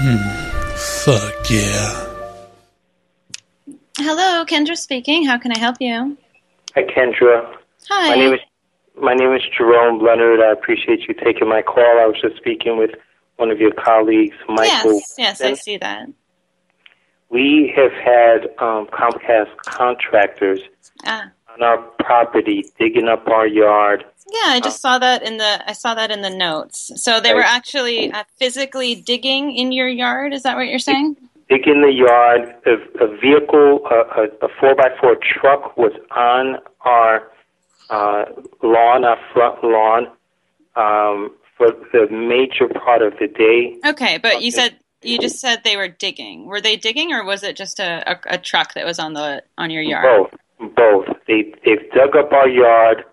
Fuck yeah. Hello, Kendra speaking. How can I help you? Hi, Kendra. Hi. My name is my name is Jerome Leonard. I appreciate you taking my call. I was just speaking with one of your colleagues, Michael. Yes, yes, I see that. We have had um, Comcast contractors Ah. on our property digging up our yard. Yeah, I just saw that in the I saw that in the notes. So they were actually uh, physically digging in your yard. Is that what you're saying? Digging the yard. A, a vehicle, a, a, a four by four truck, was on our uh, lawn, our front lawn, um, for the major part of the day. Okay, but you said you just said they were digging. Were they digging, or was it just a, a, a truck that was on the on your yard? Both, both. They they've dug up our yard.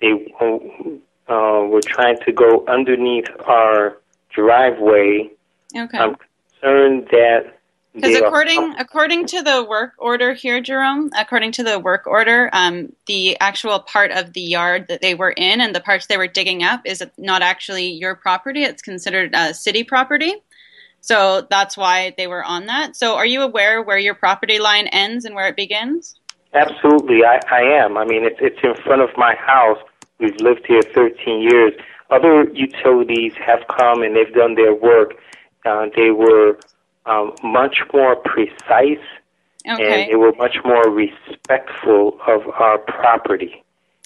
They uh, were trying to go underneath our driveway. Okay. I'm concerned that Because they are- according according to the work order here, Jerome, according to the work order, um, the actual part of the yard that they were in and the parts they were digging up is not actually your property. It's considered uh, city property. So that's why they were on that. So are you aware where your property line ends and where it begins? Absolutely, I, I am. I mean, it's it's in front of my house. We've lived here 13 years. Other utilities have come and they've done their work. Uh, they were um, much more precise Okay. and they were much more respectful of our property.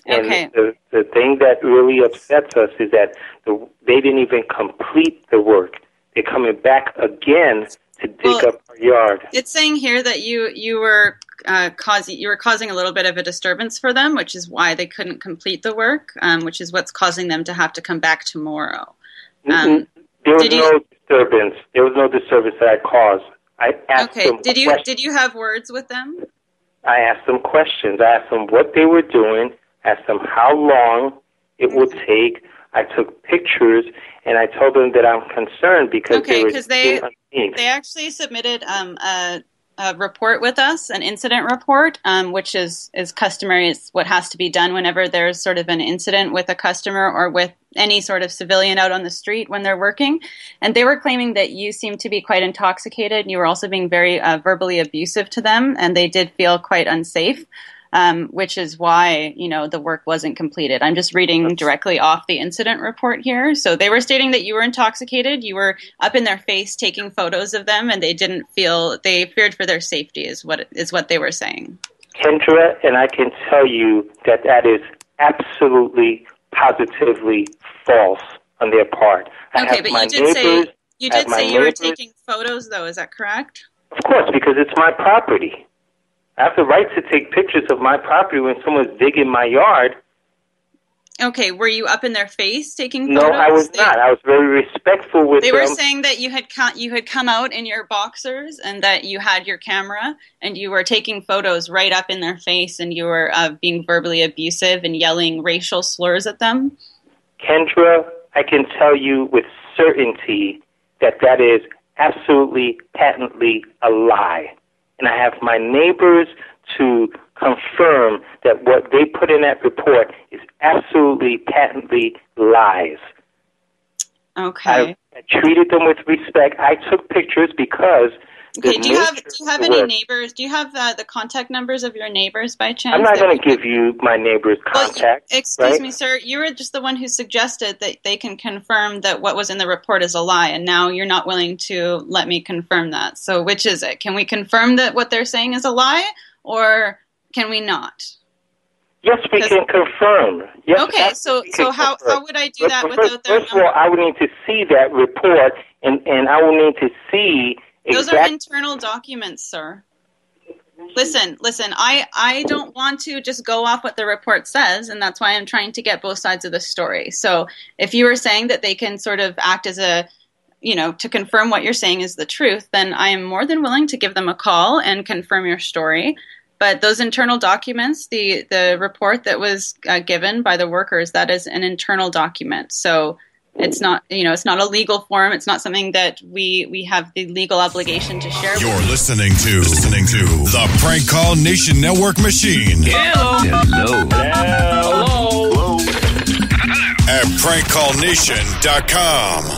And Okay. the, the thing that really upsets us is that the, they didn't even complete the work. They're coming back again to dig Well, up our yard. It's saying here that you you were uh, causing you were causing a little bit of a disturbance for them, which is why they couldn't complete the work, um, which is what's causing them to have to come back tomorrow. Um, There was you- no disturbance. There was no disturbance that I caused. I asked okay, them did you questions. did you have words with them? I asked them questions. I asked them what they were doing. Asked them how long it would take. I took pictures and I told them that I'm concerned because Okay, they were they- They actually submitted um, a, a report with us, an incident report, um, which is is customary. It's what has to be done whenever there's sort of an incident with a customer or with any sort of civilian out on the street when they're working. And they were claiming that you seemed to be quite intoxicated. And you were also being very uh, verbally abusive to them, and they did feel quite unsafe. Um, which is why you know the work wasn't completed. I'm just reading directly off the incident report here. So they were stating that you were intoxicated. You were up in their face taking photos of them, and they didn't feel they feared for their safety. Is what is what they were saying. Kendra, and I can tell you that that is absolutely, positively false on their part. I Okay, but you did neighbors, say you did say you were taking photos, though. Is that correct? Of course, because it's my property. I have the right to take pictures of my property when someone's digging my yard. Okay, were you up in their face taking photos? No. I was They- not. I was very respectful with They them. were saying that you had co- you had come out in your boxers and that you had your camera and you were taking photos right up in their face and you were uh, being verbally abusive and yelling racial slurs at them. Kendra, I can tell you with certainty that that is absolutely, patently a lie. And I have my neighbors to confirm that what they put in that report is absolutely, patently lies. Okay. I, I treated them with respect. I took pictures because. Okay. Do you have do you have any work- neighbors? Do you have uh, the contact numbers of your neighbors by chance? I'm not going to give you my neighbor's Well, contact. Excuse right? me, sir. You were just the one who suggested that they can confirm that what was in the report is a lie, and now you're not willing to let me confirm that. So, which is it? Can we confirm that what they're saying is a lie, or can we not? Yes, we can confirm. Yes, okay, so so how confirm. how would I do that but without first, their first of all, I would need to see that report, and, and I will need to see Those are internal documents, sir. Listen, listen. I I don't want to just go off what the report says, and that's why I'm trying to get both sides of the story. So, if you were saying that they can sort of act as a you know, to confirm what you're saying is the truth, then I am more than willing to give them a call and confirm your story. But those internal documents, the the report that was uh, given by the workers, that is an internal document. So it's not, you know, it's not a legal form. It's not something that we we have the legal obligation to share. You're listening to listening to the Prank Call Nation Network machine. Hello. Hello. Hello. At prankcallnation.com.